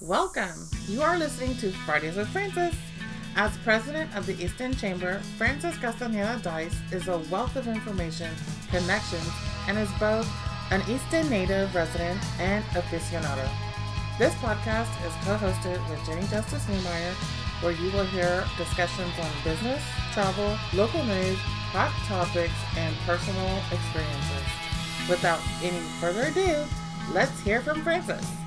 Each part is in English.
Welcome. You are listening to Fridays with Francis. As president of the East End Chamber, Francis Castaneda Dyess is a wealth of information, connections, and is both an East End native resident and aficionado. This podcast is co-hosted with Jenny Justice Niemeyer, where you will hear discussions on business, travel, local news, hot topics, and personal experiences. Without any further ado, let's hear from Francis.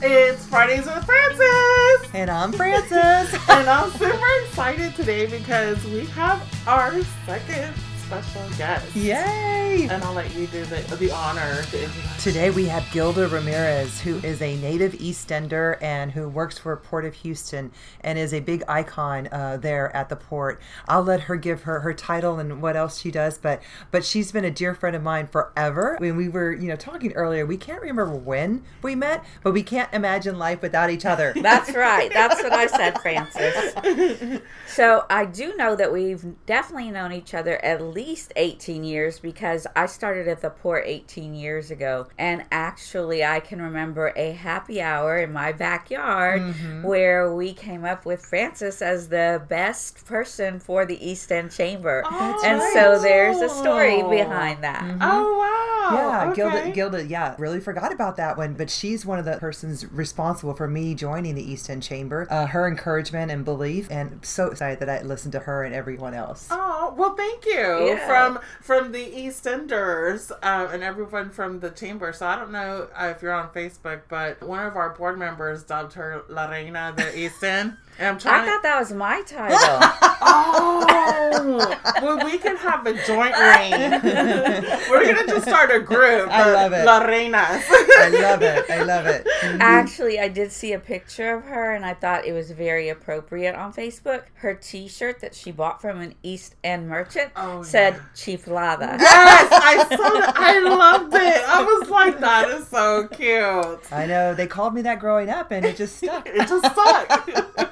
It's Fridays with Francis! And I'm Francis. and I'm super excited today because we have our second special guest. Yay! And I'll let you do the, the honor to. Today we have Gilda Ramirez, who is a native Eastender and who works for Port of Houston and is a big icon uh, there at the port. I'll let her give her her title and what else she does, but but she's been a dear friend of mine forever. When we were you know talking earlier, we can't remember when we met, but we can't imagine life without each other. That's right. That's what I said, Francis. So I do know that we've definitely known each other at least 18 years because I started at the port 18 years ago. And actually, I can remember a happy hour in my backyard Mm-hmm. where we came up with Francis as the best person for the East End Chamber. Oh, and right. so there's a story behind that. Oh, wow. Yeah, Gilda, okay. Gilda, yeah, really forgot about that one. But she's one of the persons responsible for me joining the East End Chamber. Uh, her encouragement and belief, and I'm so excited that I listened to her and everyone else. Oh well, thank you Yeah. from from the East Enders uh, and everyone from the chamber. So I don't know uh, if you're on Facebook, but one of our board members dubbed her La Reina de East End, and I'm I trying. thought that was my title. oh, well, we can have a joint reign. We're gonna just start a group. I love it. La Reinas. I love it. I love it. Actually, I did see a picture of her and I thought it was very appropriate on Facebook. Her t shirt that she bought from an East End merchant Oh, said yeah. Chiflada. Yes, I saw that. I loved it. I was like, that is so cute. I know they called me that growing up, and it just stuck. It just stuck.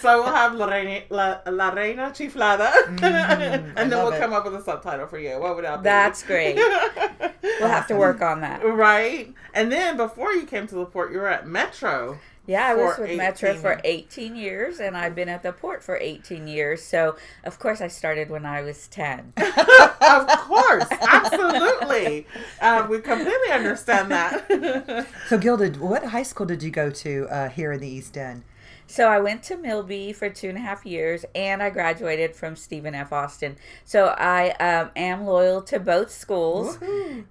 So we'll have La Reina, La, La Reina Chiflada, and then Mm, we'll it. come up with a subtitle for you. What would that be? That's great. We'll have to work on that. right. And then before you came to the port, you were at Metro. Yeah, I was For with Metro for 18 years and I've been at the port for 18 years. So, of course, I started when I was 10. of course, absolutely. Uh, we completely understand that. So, Gilda, what high school did you go to uh, here in the East End? So I went to Milby for two and a half years, and I graduated from Stephen F. Austin. So I um, am loyal to both schools,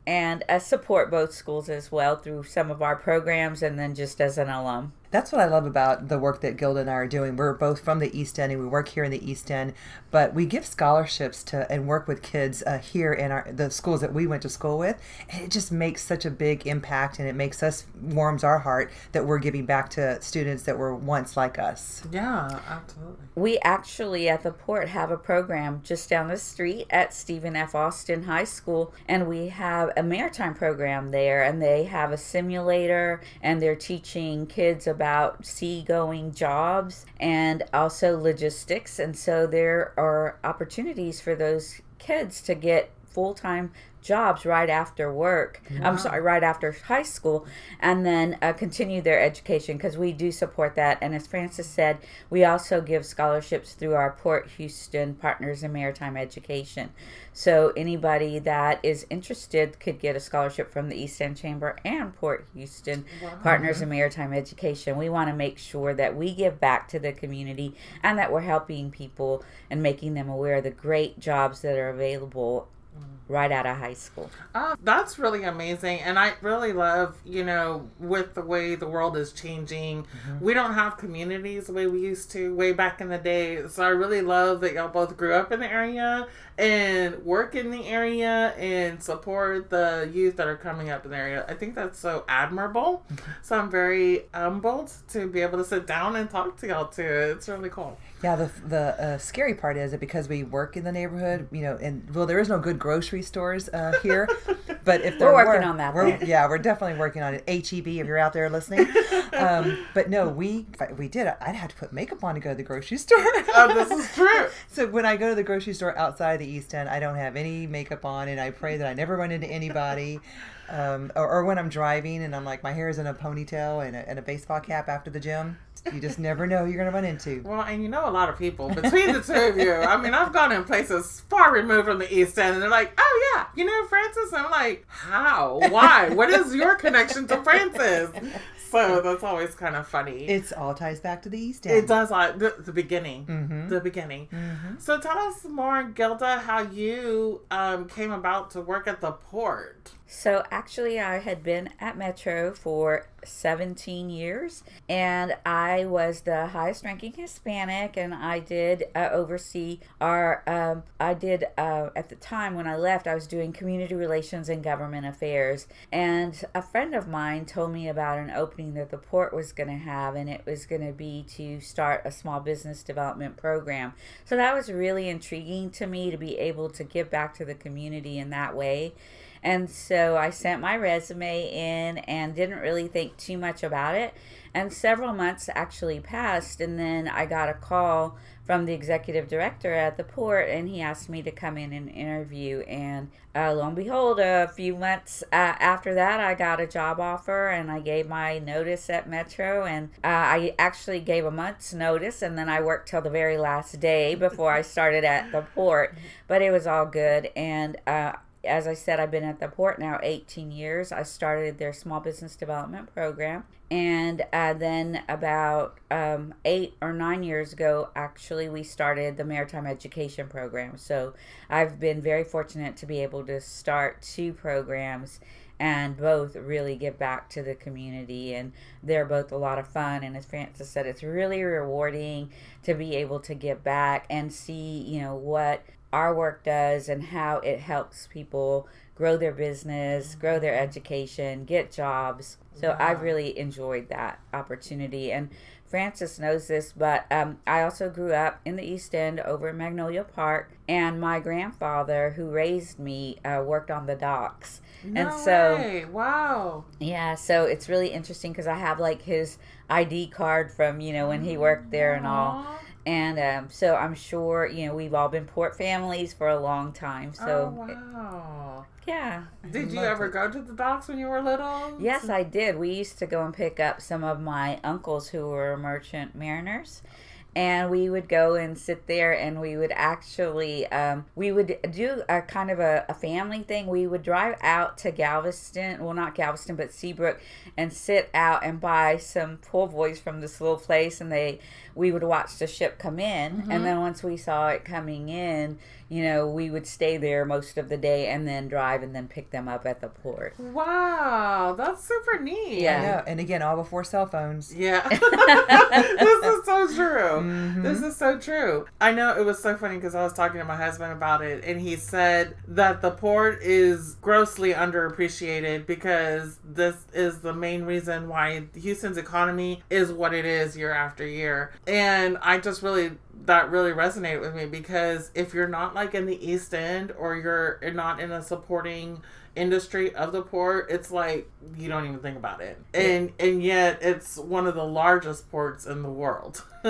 and uh, support both schools as well through some of our programs, and then just as an alum. That's what I love about the work that Gilda and I are doing. We're both from the East End and we work here in the East End, but we give scholarships to and work with kids uh, here in our the schools that we went to school with, and it just makes such a big impact and it makes us warms our heart that we're giving back to students that were once like us. yeah, absolutely. We actually at the port have a program just down the street at Stephen F. Austin High School, and we have a maritime program there, and they have a simulator, and they're teaching kids about seagoing jobs and also logistics. And so there are opportunities for those kids to get full time jobs right after work. I'm sorry, right after high school, and then uh, continue their education because we do support that. And as Francis said, we also give scholarships through our Port Houston Partners in Maritime Education. So anybody that is interested could get a scholarship from the East End Chamber and Port Houston Partners in Maritime Education. We want to make sure that we give back to the community and that we're helping people and making them aware of the great jobs that are available right out of high school. Oh, that's really amazing. And I really love, you know, with the way the world is changing, mm-hmm. we don't have communities the way we used to way back in the day. So I really love that y'all both grew up in the area and work in the area and support the youth that are coming up in the area. I think that's so admirable. Mm-hmm. So I'm very humbled to be able to sit down and talk to y'all too. It's really cool. Yeah, the the uh, scary part is that because we work in the neighborhood, you know, and well, there is no good grocery stores uh, here, but if there We're working were, on that, we're- yeah, we're definitely working on it. HEB, if you're out there listening. Um, but no, we we did. I'd have to put makeup on to go to the grocery store. Oh, this is true. So when I go to the grocery store outside the East End, I don't have any makeup on, and I pray that I never run into anybody. Um, or, or when I'm driving and I'm like, my hair is in a ponytail and a, and a baseball cap after the gym, you just never know who you're going to run into. Well, and you know a lot of people between the two of you. I mean, I've gone in places far removed from the East End, and they're like, "Oh yeah, you know Francis." And I'm like, "How? Why? what is your connection to Francis?" So that's always kind of funny. It's all ties back to the East End. It does like the, the beginning, Mhm. the beginning. Mm-hmm. So tell us more, Gilda, how you um, came about to work at the port. So actually, I had been at Metro for 17 years, and I was the highest ranking Hispanic, and I did uh, oversee our. Um, I did uh, at the time when I left, I was doing community relations and government affairs, and a friend of mine told me about an opening that the port was going to have, and it was going to be to start a small business development program. So that was really intriguing to me to be able to give back to the community in that way. And so I sent my resume in and didn't really think too much about it. And several months actually passed, and then I got a call from the executive director at the port, and he asked me to come in and interview. And uh, lo and behold, a few months uh, after that, I got a job offer, and I gave my notice at Metro. And uh, I actually gave a month's notice, and then I worked till the very last day before I started at the port. But it was all good, and uh, as I said, I've been at the port now 18 years. I started their small business development program. And uh, then about um, eight or nine years ago, actually, we started the maritime education program. So I've been very fortunate to be able to start two programs and both really give back to the community. And they're both a lot of fun. And as Francis said, it's really rewarding to be able to give back and see, you know, what our work does and how it helps people grow their business, grow their education, get jobs. So I've really enjoyed that opportunity. And Francis knows this, but um, I also grew up in the East End over in Magnolia Park, and my grandfather, who raised me, uh, worked on the docks. No and so, way. wow. yeah, so it's really interesting because I have like his ID card from, you know, when he worked there and all. And um, so I'm sure, you know, we've all been port families for a long time. So, oh wow. yeah. Did you ever go to the docks when you were little? Yes, I did. We used to go and pick up some of my uncles who were merchant mariners. And we would go and sit there, and we would actually, um, we would do a kind of a, a family thing. We would drive out to Galveston, well, not Galveston, but Seabrook, and sit out and buy some po' boys from this little place, and they, we would watch the ship come in, and then once we saw it coming in, you know, we would stay there most of the day, and then drive and then pick them up at the port. Wow, that's super neat. Yeah. I know. And again, all before cell phones. Yeah. this is so true. Mhm. This is so true. I know it was so funny because I was talking to my husband about it, and he said that the port is grossly underappreciated because this is the main reason why Houston's economy is what it is year after year. And I just really that really resonated with me because if you're not like in the East End or you're not in a supporting industry of the port, it's like you don't even think about it. And and yet it's one of the largest ports in the world.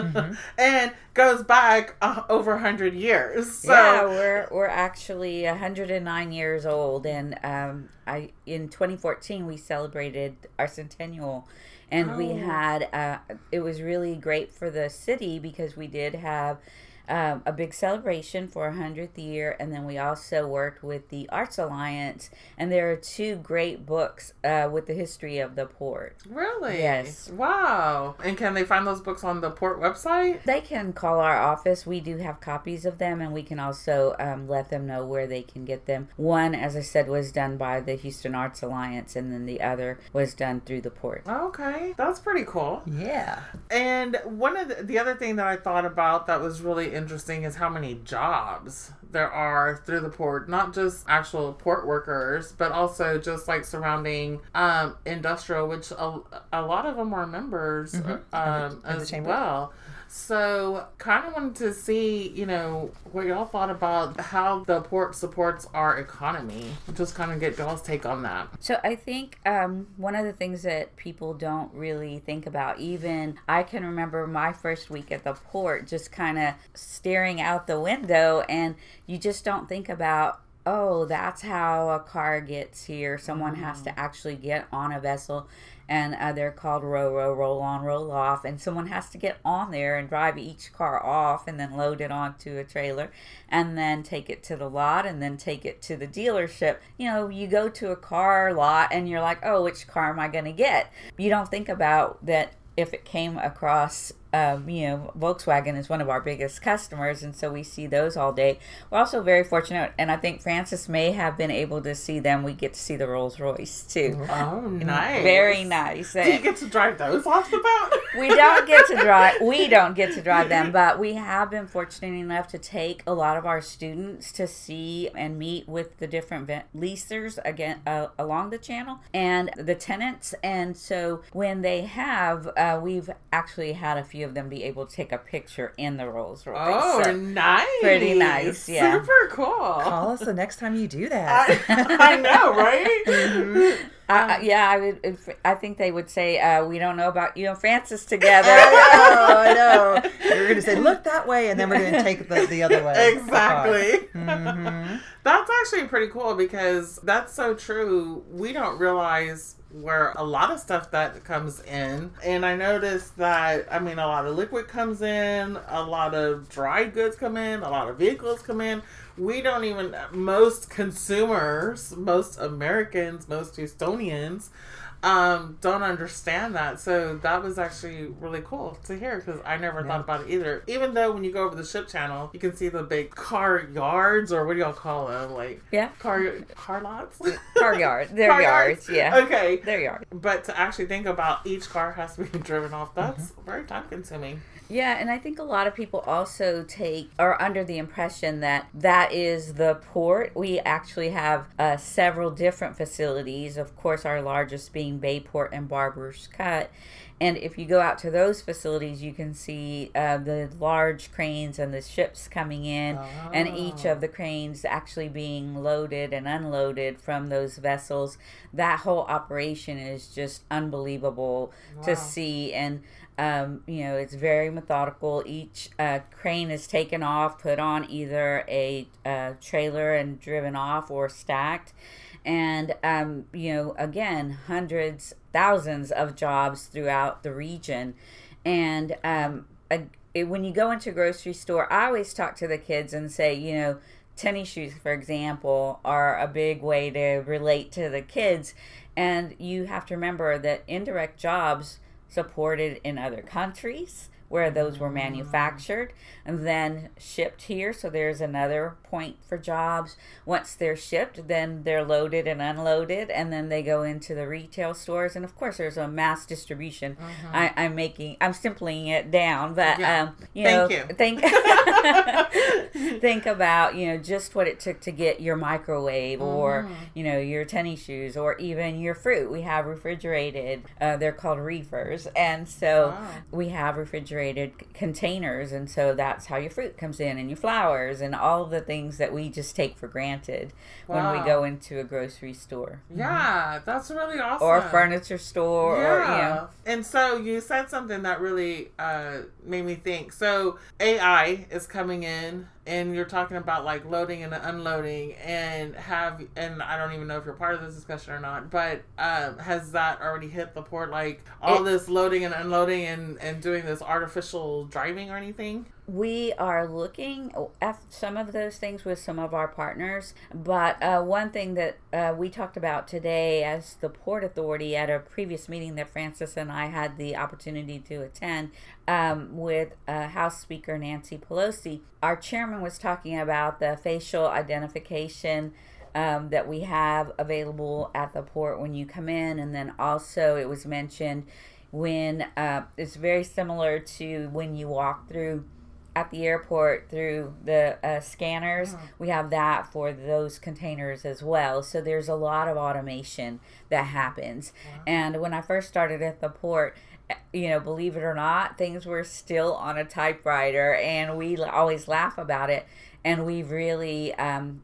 and goes back uh, over 100 years. So yeah, we're we're actually 109 years old, and um, I in 2014 we celebrated our centennial, and we Oh. had uh, it was really great for the city because we did have. Um, a big celebration for a hundredth year, and then we also worked with the Arts Alliance, and there are two great books uh, with the history of the port. really? Yes. Wow. And can they find those books on the port website? They can call our office. We do have copies of them, and we can also um, let them know where they can get them. One, as I said, was done by the Houston Arts Alliance, and then the other was done through the port. Okay. That's pretty cool. Yeah. And one of the, the other thing that I thought about that was really interesting is how many jobs there are through the port, not just actual port workers, but also just like surrounding um, industrial, which a, a lot of them are members um, Of the as chamber. well. So, kind of wanted to see, you know, what y'all thought about how the port supports our economy. Just kind of get y'all's take on that. So I think um, one of the things that people don't really think about, even I can remember my first week at the port, just kind of staring out the window, and you just don't think about oh, that's how a car gets here. Someone has to actually get on a vessel, and uh, they're called row, row, roll on, roll off. And someone has to get on there and drive each car off and then load it onto a trailer and then take it to the lot and then take it to the dealership. You know, you go to a car lot and you're like, oh, which car am I going to get? You don't think about that if it came across um, you know, Volkswagen is one of our biggest customers, and so we see those all day. We're also very fortunate, and I think Francis may have been able to see them. We get to see the Rolls Royce too. Oh, nice. Very nice. Do you get to drive those off the boat? we don't get to drive. We don't get to drive them, but we have been fortunate enough to take a lot of our students to see and meet with the different leasers again uh, along the channel and the tenants. And so when they have, uh, we've actually had a few of them be able to take a picture in the Rolls Royce. Oh, So nice. pretty nice, yeah. Super cool. Call us the next time you do that. I, I know, right? I, I- yeah, I would. I think they would say, uh, "We don't know about you and Francis together." oh, I know. We're going to say, look that way, and then we're going to take the, the other way. Exactly. Mhm. That's actually pretty cool because that's so true. We don't realize where a lot of stuff that comes in. And I noticed that, I mean, a lot of liquid comes in, a lot of dry goods come in, a lot of vehicles come in. We don't even, most consumers, most Americans, most Houstonians, um, don't understand that. So that was actually really cool to hear because I never thought about it either. Even though when you go over the ship channel, you can see the big car yards or what do y'all call them? Like Yeah. car car lots. Car yard. Their Car yards. Yeah. Okay. Their yard. But to actually think about each car has to be driven off, that's very time consuming. Yeah, and I think a lot of people also take are under the impression that that is the port. We actually have uh, several different facilities. Of course, our largest being Bayport and Barber's Cut. And if you go out to those facilities, you can see uh, the large cranes and the ships coming in, and each of the cranes actually being loaded and unloaded from those vessels. That whole operation is just unbelievable to see. And um, you know, it's very methodical. Each uh, crane is taken off, put on either a uh, trailer and driven off or stacked. And, um, you know, again, hundreds, thousands of jobs throughout the region. And um, a, it, when you go into a grocery store, I always talk to the kids and say, you know, tennis shoes, for example, are a big way to relate to the kids. And you have to remember that indirect jobs supported in other countries where those were manufactured and then shipped here. So there's another point for jobs. Once they're shipped, then they're loaded and unloaded, and then they go into the retail stores. And of course, there's a mass distribution. I, I'm making, I'm simpling it down, but Yeah. um, you Thank know, you. think think about you know just what it took to get your microwave or Mm-hmm. you know your tennis shoes or even your fruit. We have refrigerated. Uh, they're called reefers, and so Wow. we have refrigerated c- containers, and so that's how your fruit comes in and your flowers and all the things that we just take for granted when we go into a grocery store Yeah, that's really awesome. or a furniture store or you know. And so you said something that really uh, made me think. So AI is coming in, and you're talking about like loading and unloading, and have and I don't even know if you're part of this discussion or not, but um, has that already hit the port? Like all It- this loading and unloading and and doing this artificial driving or anything? We are looking at some of those things with some of our partners, but uh, one thing that uh, we talked about today as the Port Authority at a previous meeting that Francis and I had the opportunity to attend um, with uh, House Speaker Nancy Pelosi, our chairman was talking about the facial identification um, that we have available at the port when you come in, and then also it was mentioned when uh, it's very similar to when you walk through at the airport through the uh, scanners. We have that for those containers as well. So there's a lot of automation that happens. And when I first started at the port, eh, you know, believe it or not, things were still on a typewriter, and we always laugh about it. And we've really um,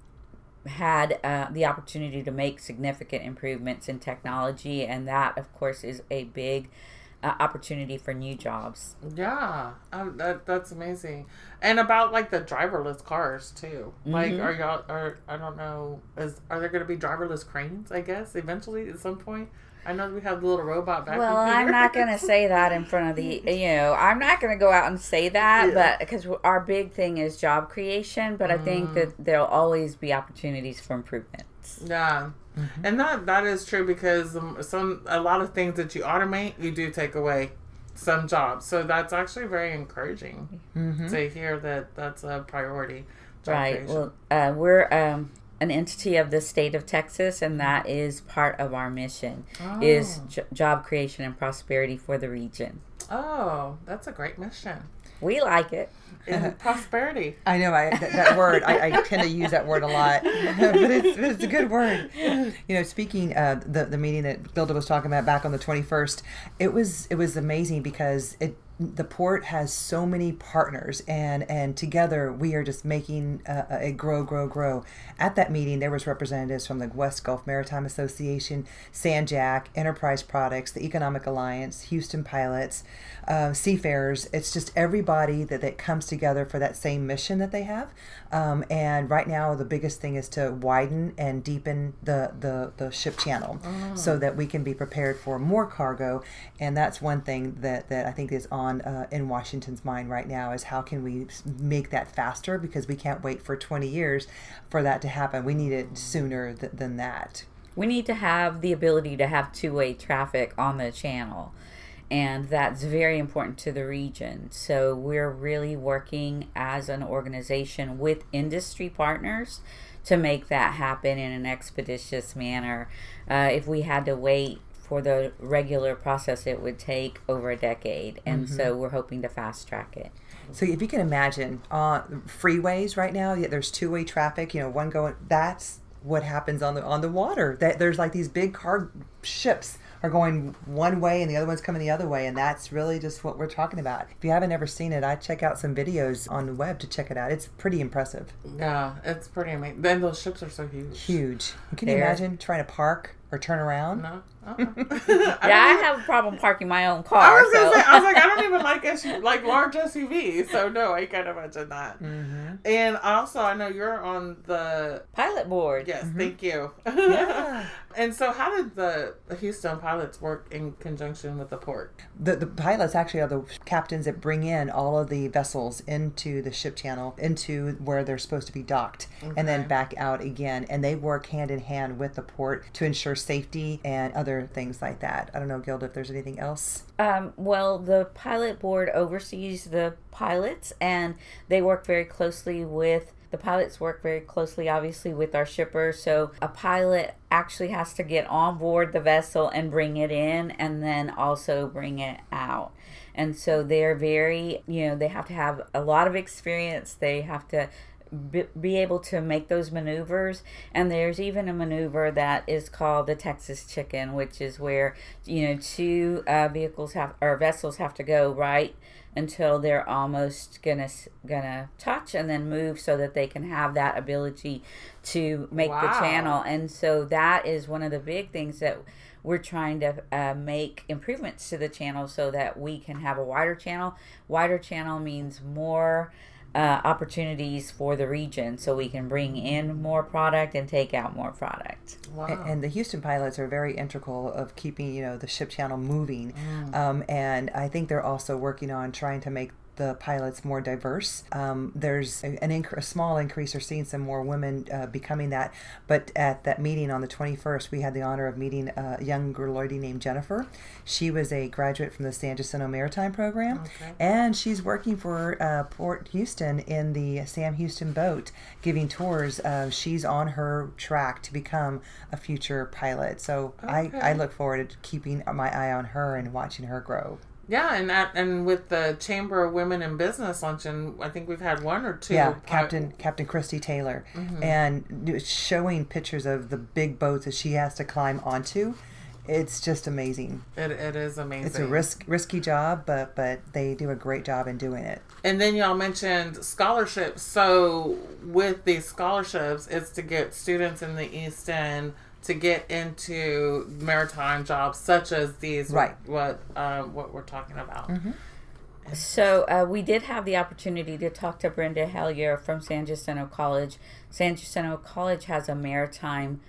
had uh, the opportunity to make significant improvements in technology, and that, of course, is a big uh, opportunity for new jobs. Yeah, um, that that's amazing. And about like the driverless cars too. Like, Mhm. are y'all? Are I don't know. Is are there going to be driverless cranes? I guess eventually at some point. I know we have the little robot vacuum. Well, I'm not going to say that in front of the, you know, I'm not going to go out and say that, Yeah. but because our big thing is job creation, but I think that there'll always be opportunities for improvements. Yeah, and that that is true because um, some a lot of things that you automate, you do take away some jobs. So that's actually very encouraging to hear that that's a priority. job Right. creation. Well, uh, we're um, an entity of the state of Texas, and that is part of our mission is Oh. j- job creation and prosperity for the region. oh, that's a great mission. We like it. In prosperity. I know I, that, that word. I, I tend to use that word a lot, but it's, it's a good word. You know, speaking uh, the the meeting that Gilda was talking about back on the twenty first, it was it was amazing because it the port has so many partners and and together we are just making uh, it grow grow grow. At that meeting there was representatives from the west gulf maritime association sanjac enterprise products the economic alliance houston pilots uh, seafarers. It's just everybody that, that comes together for that same mission that they have. Um, and right now the biggest thing is to widen and deepen the the, the ship channel so that we can be prepared for more cargo. And that's one thing that that i think is on uh, in washington's mind right now is how can we make that faster because we can't wait for 20 years for that to happen we need it sooner th- than that We need to have the ability to have two way traffic on the channel. And that's very important to the region. So we're really working as an organization with industry partners to make that happen in an expeditious manner. Uh, if we had to wait for the regular process, it would take over a decade. And so we're hoping to fast track it. So if you can imagine uh, freeways right now, yeah, there's two way traffic. You know, one going. That's what happens on the on the water. That there's like these big car ships are going one way and the other one's coming the other way, and that's really just what we're talking about. If you haven't ever seen it, I check out some videos on the web to check it out. It's pretty impressive, Yeah, it's pretty amazing. Then those ships are so huge. huge. Can you imagine trying to park or turn around? No. Uh-uh. Yeah, I have a problem parking my own car. I car. was gonna so. say, I was like, I don't even like SUV, like large SUVs, so no, I can't imagine that. Mm-hmm. And also, I know you're on the Pilot board. yes, thank you. Yeah. and so, how did the Houston pilots work in conjunction with the port? The, the pilots actually are the captains that bring in all of the vessels into the ship channel, into where they're supposed to be docked, and then back out again. And they work hand in hand with the port to ensure safety and other things like that. I don't know, Gilda, if there's anything else. Um, well, the pilot board oversees the pilots, and they work very closely with the pilots. Work very closely, obviously, with our shippers. So a pilot actually has to get on board the vessel and bring it in, and then also bring it out. And so they're very, you know, they have to have a lot of experience. They have to be, be able to make those maneuvers. And there's even a maneuver that is called the texas chicken which is where you know two uh, vehicles have or vessels have to go right until they're almost gonna gonna touch and then move so that they can have that ability to make the channel. And so that is one of the big things that we're trying to uh, make improvements to the channel so that we can have a wider channel. Wider channel means more uh, opportunities for the region so we can bring in more product and take out more product. Wow. A- And the Houston pilots are very integral of keeping, you know, the ship channel moving. Um, and I think they're also working on trying to make the pilots more diverse. Um, there's a- an inc- a small increase. We're seeing some more women uh, becoming that. But at that meeting on the 21st, we had the honor of meeting a young girl lady named Jennifer. She was a graduate from the San Jacinto Maritime Program, Okay. and she's working for uh, Port Houston in the Sam Houston boat, giving tours. Uh, she's on her track to become a future pilot. So I, I look forward to keeping my eye on her and watching her grow. Yeah, and that and with the Chamber of Women in Business luncheon, I think we've had one or two. Yeah, Captain Captain Christy Taylor, Mm-hmm. and showing pictures of the big boats that she has to climb onto. It's just amazing. It, it is amazing. It's a risk risky job, but but they do a great job in doing it. And then y'all mentioned scholarships. So with these scholarships, it's to get students in the East End to get into maritime jobs such as these. Right. What uh, what we're talking about. So uh, we did have the opportunity to talk to Brenda Hellyer from San Jacinto College. San Jacinto College has a maritime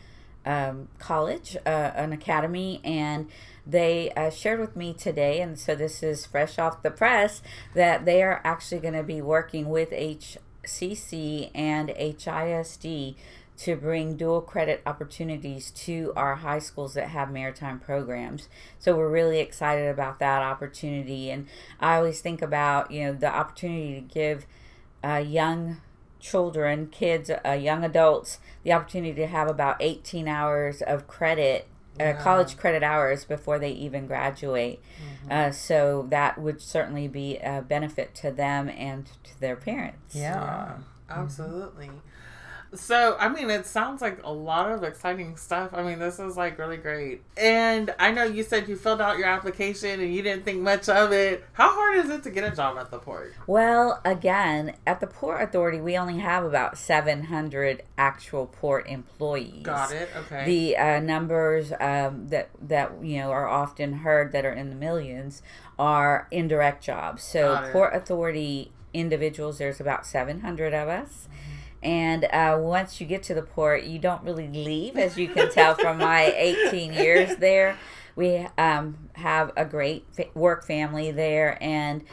um, college, uh, an academy, and they uh, shared with me today, and so this is fresh off the press, that they are actually going to be working with HCC and HISD to bring dual credit opportunities to our high schools that have maritime programs. So we're really excited about that opportunity. And I always think about, you know, the opportunity to give uh, young children, kids, uh, young adults, the opportunity to have about 18 hours of credit. Uh, college credit hours before they even graduate. Uh, so that would certainly be a benefit to them and to their parents. Yeah. Absolutely. So, I mean, it sounds like a lot of exciting stuff. I mean, this is like really great. And I know you said you filled out your application and you didn't think much of it. How hard is it to get a job at the port? Well, again, at the Port Authority, we only have about 700 actual port employees. Got it. Okay. The uh, numbers um, that that you know are often heard that are in the millions are indirect jobs. So Port Authority individuals, there's about 700 of us. And uh, once you get to the port, you don't really leave, as you can tell from my 18 years there. We um, have a great work family there, and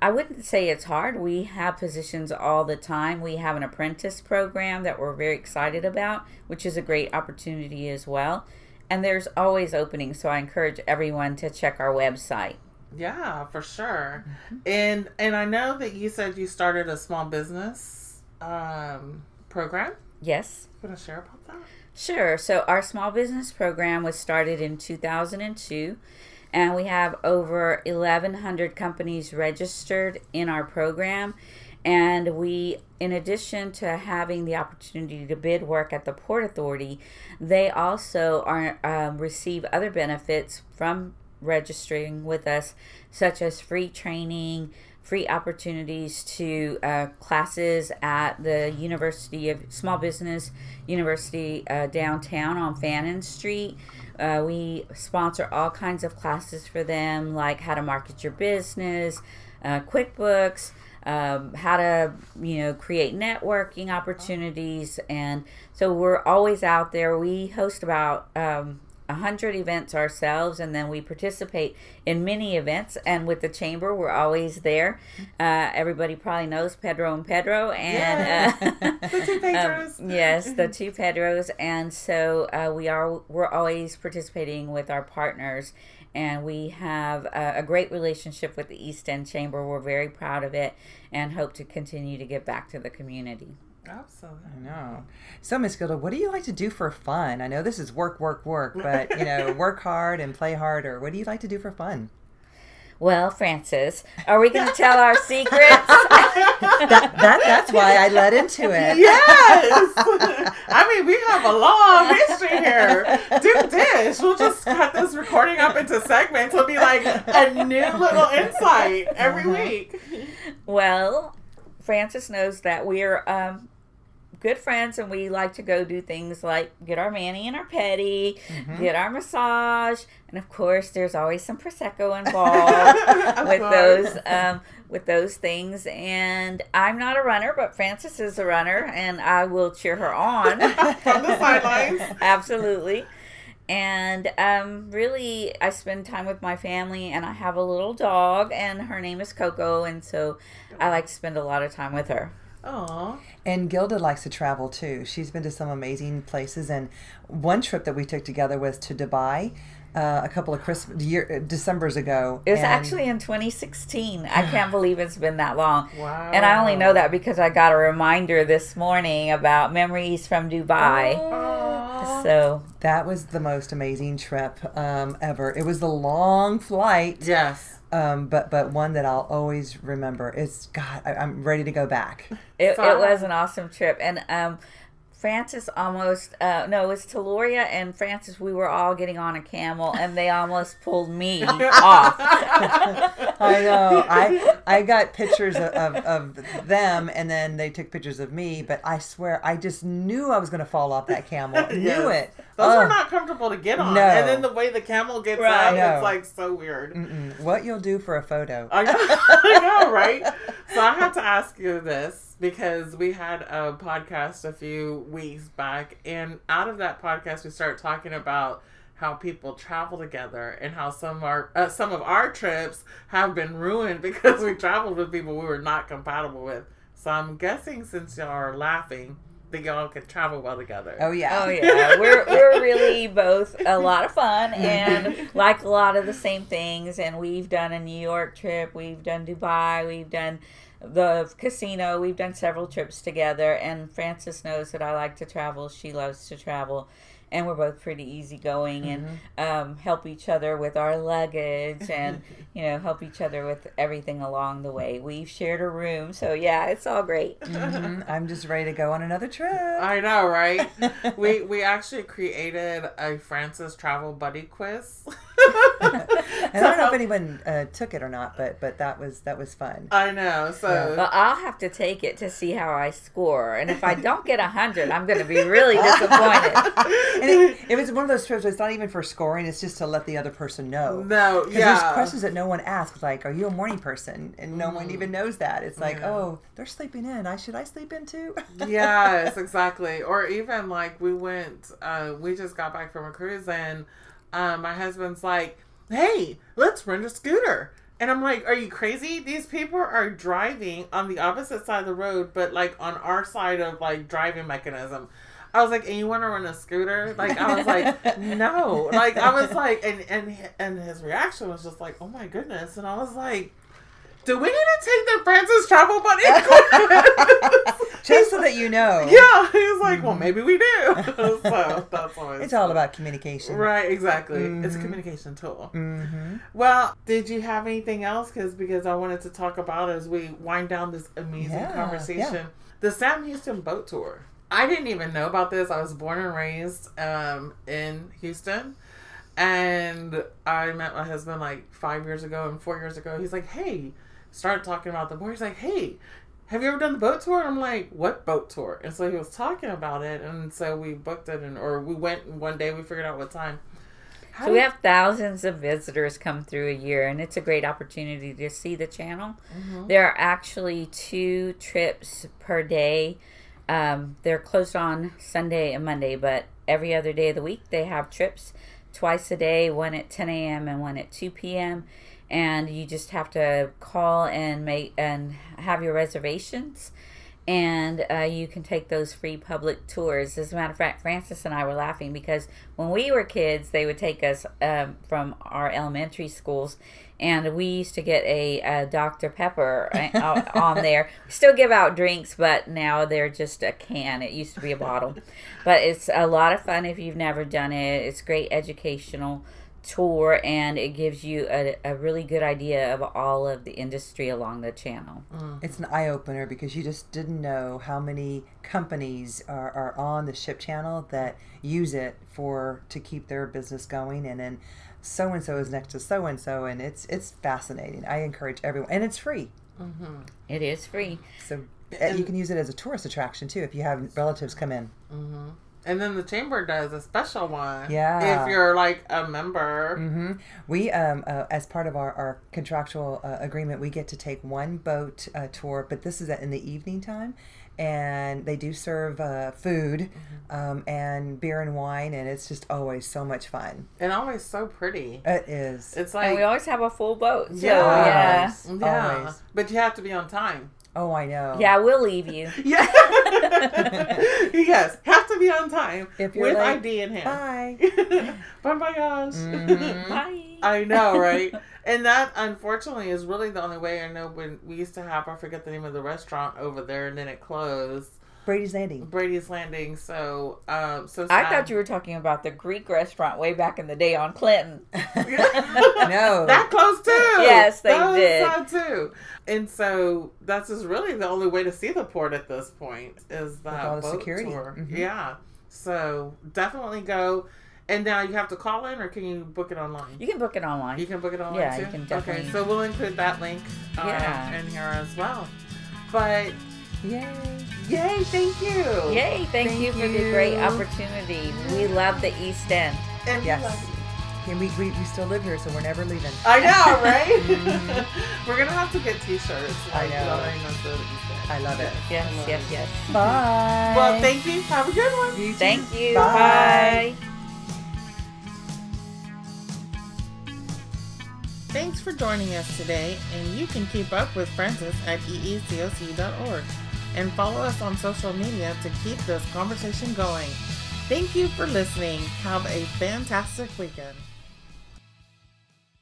I wouldn't say it's hard. We have positions all the time. We have an apprentice program that we're very excited about, which is a great opportunity as well. And there's always openings, so I encourage everyone to check our website. yeah, for sure. Mm-hmm. And and I know that you said you started a small business um, program. Yes. You want to share about that? Sure. So our small business program was started in 2002, and we have over 1,100 companies registered in our program. And we, in addition to having the opportunity to bid work at the Port Authority, they also are um, receive other benefits from registering with us, such as free training, free opportunities to uh, classes at the University of Small Business University uh, downtown on Fannin Street. Uh, we sponsor all kinds of classes for them, like how to market your business, uh, QuickBooks, um, how to you know create networking opportunities, and so we're always out there. We host about um, 100 events ourselves and then we participate in many events. And with the chamber we're always there. Uh, everybody probably knows pedro and pedro and uh, The two Pedros. um, yes the two pedros. And so uh, we are we're always participating with our partners. And we have a, a great relationship with the east end chamber. We're very proud of it and hope to continue to give back to the community Absolutely. I know. So, Miss Gilda, what do you like to do for fun? I know this is work, work, work, but you know, work hard and play harder. What do you like to do for fun? well francis are we going to tell our secrets That, that that's why I led into it. Yes. I mean, we have a long history here. Do dish. We'll just cut this recording up into segments. It'll be like a new little insight every week. Well, Francis knows that we're um, good friends and we like to go do things like get our mani and our pedi, get our massage, and of course, there's always some prosecco involved with those um, with those things. And I'm not a runner, but Francis is a runner, and I will cheer her on From the sidelines. Absolutely. And um, really, I spend time with my family, and I have a little dog, and her name is Coco, and so I like to spend a lot of time with her. Aw. And Gilda likes to travel too. She's been to some amazing places, and one trip that we took together was to Dubai. Uh, a couple of Christmas year December's ago. It was actually in 2016. I can't believe it's been that long. Wow. And I only know that because I got a reminder this morning about memories from Dubai. Aw. So, that was the most amazing trip um, ever. It was the long flight. Yes. Um, but but one that I'll always remember is God. I, I'm ready to go back. It, it was an awesome trip, and um, Francis almost uh, no, it was Taloria and Francis. We were all getting on a camel, and they almost pulled me off. I know. I I got pictures of, of, of them, and then they took pictures of me. But I swear, I just knew I was going to fall off that camel. Knew it. Those Oh. are not comfortable to get on. No. And then the way the camel gets Right. up, it's like so weird. Mm-mm. What you'll do for a photo? I know, I know, right? So I have to ask you this because we had a podcast a few weeks back, and out of that podcast, we started talking about how people travel together and how some of our uh, some of our trips have been ruined because we traveled with people we were not compatible with. So I'm guessing since y'all are laughing, that y'all can travel well together. Oh yeah. Oh yeah, we're we're really both a lot of fun and like a lot of the same things. And we've done a New York trip, we've done Dubai, we've done the casino, we've done several trips together. And Frances knows that I like to travel; she loves to travel. And we're both pretty easygoing and um, help each other with our luggage and, you know, help each other with everything along the way. We've shared a room, so yeah, it's all great. Mhm. I'm just ready to go on another trip. I know, right? we we actually created a Francis travel buddy quiz. And I don't know if anyone uh, took it or not, but but that was that was fun. I know. So Well, I'll have to take it to see how I score, and if I don't get a hundred, I'm going to be really disappointed. And it, it was one of those trips. where It's not even for scoring. It's just to let the other person know. no, Because yeah. there's questions that no one asks, like, "Are you a morning person?" And no one even knows that. It's like, Yeah. "Oh, they're sleeping in. I should I sleep in too?" yes, exactly. Or even like we went, uh, we just got back from a cruise, and uh, my husband's like, "Hey, let's rent a scooter." And I'm like, "Are you crazy? These people are driving on the opposite side of the road, but like on our side of like driving mechanism." I was like, "And you want to rent a scooter?" Like I was like, "No!" Like I was like, and and and his reaction was just like, "Oh my goodness!" And I was like. Do we need to take the Francis Travel quiz? just so that you know. Yeah, he was like, well, maybe we do. so that's always It's all about communication. right. Exactly, it's a communication tool. Mm-hmm. Well, did you have anything else? Because because I wanted to talk about as we wind down this amazing Yeah, conversation, yeah. the Sam Houston boat tour. I didn't even know about this. I was born and raised um, in Houston. And I met my husband like five years ago and four years ago. He's like, hey, started talking about the boat. He's like, hey, have you ever done the boat tour? And I'm like, what boat tour? And so he was talking about it. And so we booked it and, or we went one day we figured out what time. How So we have thousands of visitors come through a year, and it's a great opportunity to see the channel. There are actually two trips per day. Um, they're closed on Sunday and Monday, but every other day of the week they have trips twice a day, one at 10 a.m. and one at 2 p.m. And you just have to call and make and have your reservations and uh, you can take those free public tours. As a matter of fact, Francis and I were laughing because when we were kids, they would take us um, from our elementary schools, and we used to get a, a Dr. Pepper uh, on there. We still give out drinks, but now they're just a can. It used to be a bottle, but it's a lot of fun if you've never done it. It's great educational tour and it gives you a, a really good idea of all of the industry along the channel. Mm-hmm. It's an eye opener because you just didn't know how many companies are, are on the ship channel that use it for to keep their business going and then so and so is next to so and so and it's it's fascinating. I encourage everyone and it's free. Mm-hmm. It is free. So uh, you can use it as a tourist attraction too if you have relatives come in. Mm-hmm. And then the chamber does a special one. Yeah. If you're like a member. hmm We, um, uh, as part of our, our contractual uh, agreement, we get to take one boat uh, tour, but this is in the evening time, and they do serve uh, food um, and beer and wine, and it's just always so much fun. And always so pretty. It is. It's And like we always have a full boat. So, yeah. yeah. Yeah. Always. But you have to be on time. Oh, I know. Yeah, we'll leave you. Yeah. yes. Have to be on time. If you're with late, ID in hand. Bye. Bye bye gosh. Mhm. Bye. I know, right? And that unfortunately is really the only way I know when we used to have I forget the name of the restaurant over there and then it closed. Brady's Landing. Brady's Landing. So um so I thought you were talking about the Greek restaurant way back in the day on Clinton. No. that closed too. Yes, they that did. Was sad too. And so that's just really the only way to see the port at this point is that all the boat security. tour. Mhm. Yeah. So definitely go. And now you have to call in, or can you book it online? You can book it online. You can book it online Yeah, too. you can Okay, so we'll include that link uh, Yeah. in here as well. But Yay. yay! Thank you. Yay, thank, Thank you for the great opportunity. We love the East End. And Yes. love you. And we, we, we still live here, so we're never leaving. I know, right? We're gonna have to get T-shirts. Mm-hmm. I know. loving us the East End. I love it. Yes, love yes, it. yes. Bye. Well, thank you. Have a good one. You too. Thank you. Bye. Bye. Thanks for joining us today, and you can keep up with Francis at eecoc.org and follow us on social media to keep this conversation going. Thank you for listening. Have a fantastic weekend.